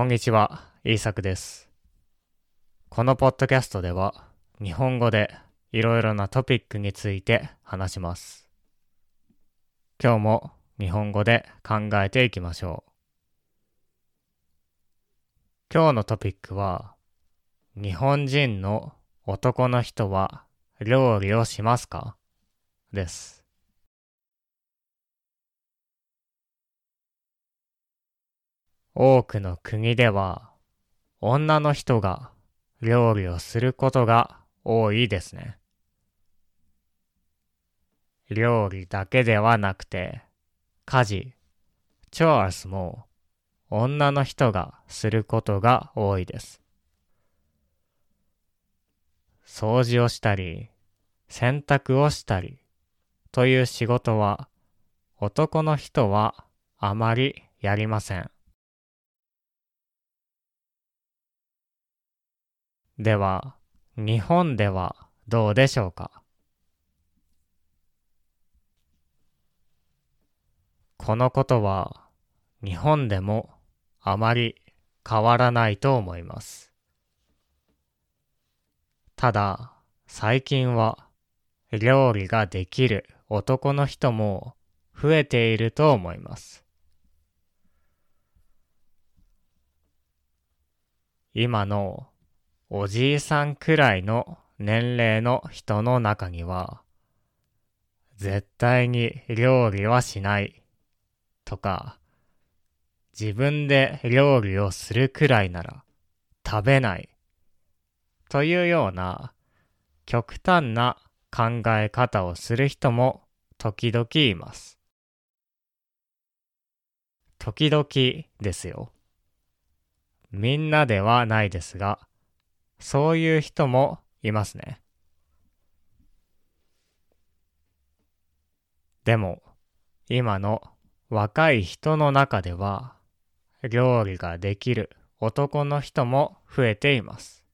こんにちは、イーサクです。このポッドキャストでは、日本語でいろいろなトピックについて話します。今日も日本語で考えていきましょう。今日のトピックは、日本人の男の人は料理をしますか？です。多くの国では女の人が料理をすることが多いですね。料理だけではなくて家事、チョアスも女の人がすることが多いです。掃除をしたり、洗濯をしたりという仕事は男の人はあまりやりません。では、日本ではどうでしょうか？このことは日本でもあまり変わらないと思います。ただ、最近は料理ができる男の人も増えていると思います。今のおじいさんくらいの年齢の人の中には、絶対に料理はしないとか、自分で料理をするくらいなら食べないというような極端な考え方をする人も時々います。時々ですよ。みんなではないですが、そういう人もいますね。でも、今の若い人の中では、料理ができる男の人も増えています。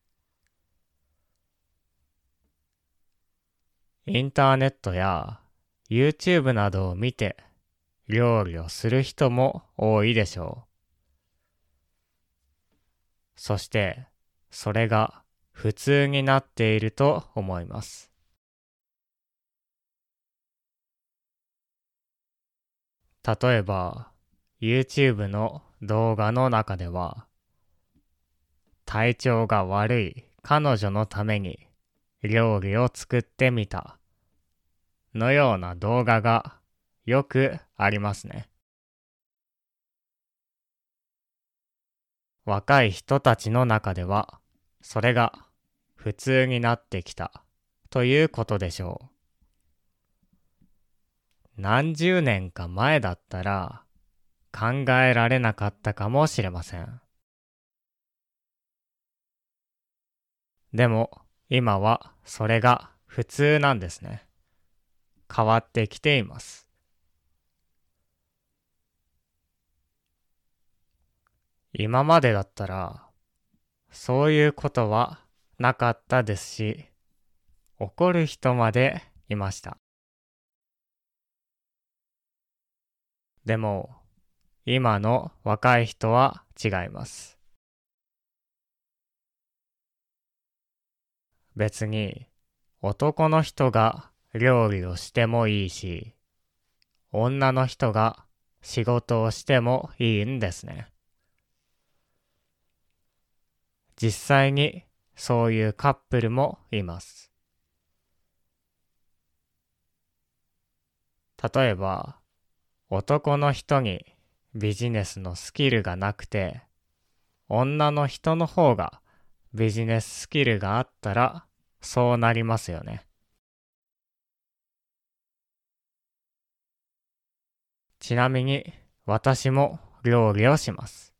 インターネットや YouTube などを見て料理をする人も多いでしょう。そして、それが普通になっていると思います。例えば、YouTube の動画の中では、体調が悪い彼女のために料理を作ってみたのような動画がよくありますね。若い人たちの中では、それが普通になってきたということでしょう。何十年か前だったら考えられなかったかもしれません。でも今はそれが普通なんですね。変わってきています。今までだったらそういうことはなかったですし、怒る人までいました。でも、今の若い人は違います。別に、男の人が料理をしてもいいし、女の人が仕事をしてもいいんですね。実際にそういうカップルもいます。例えば、男の人にビジネスのスキルがなくて、女の人の方がビジネススキルがあったら、そうなりますよね。ちなみに、私も料理をします。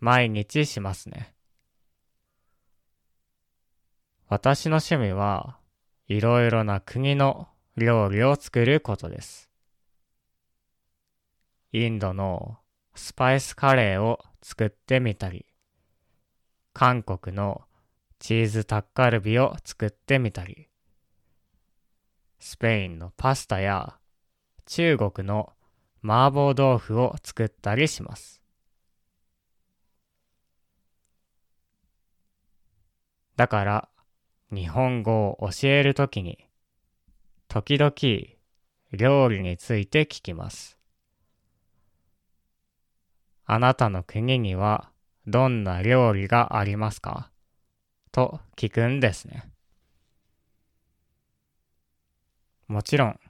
毎日しますね。私の趣味はいろいろな国の料理を作ることです。インドのスパイスカレーを作ってみたり、韓国のチーズタッカルビを作ってみたり、スペインのパスタや中国の麻婆豆腐を作ったりします。だから日本語を教えるときに時々料理について聞きます。あなたの国にはどんな料理がありますか？と聞くんですね。もちろん、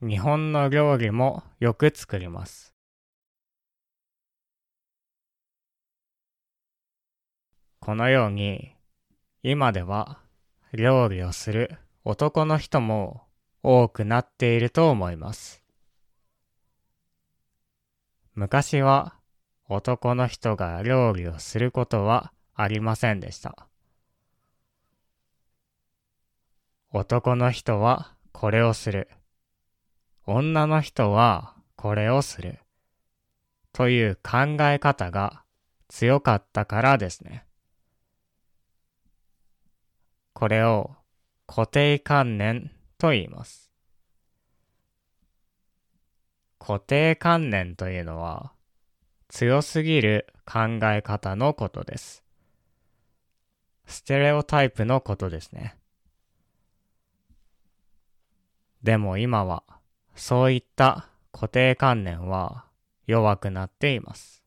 日本の料理もよく作ります。このように、今では料理をする男の人も多くなっていると思います。昔は男の人が料理をすることはありませんでした。男の人はこれをする。女の人はこれをする。という考え方が強かったからですね。これを固定観念と言います。固定観念というのは強すぎる考え方のことです。ステレオタイプのことですね。でも今はそういった固定観念は弱くなっています。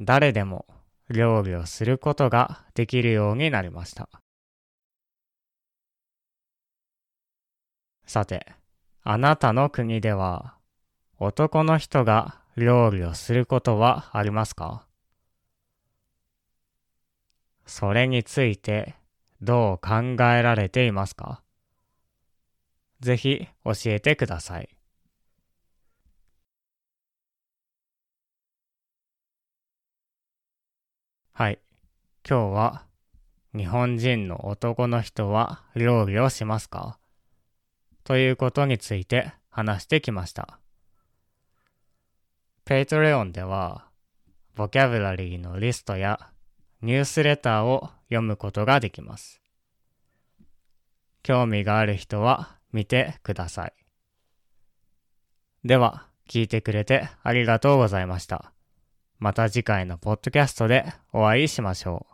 誰でも料理をすることができるようになりました。さて、あなたの国では男の人が料理をすることはありますか？それについてどう考えられていますか？ぜひ教えてください。はい。今日は日本人の男の人は料理をしますか？ということについて話してきました。 Patreon ではボキャブラリーのリストやニュースレターを読むことができます。興味がある人は見てください。では、聞いてくれてありがとうございました。また次回のポッドキャストでお会いしましょう。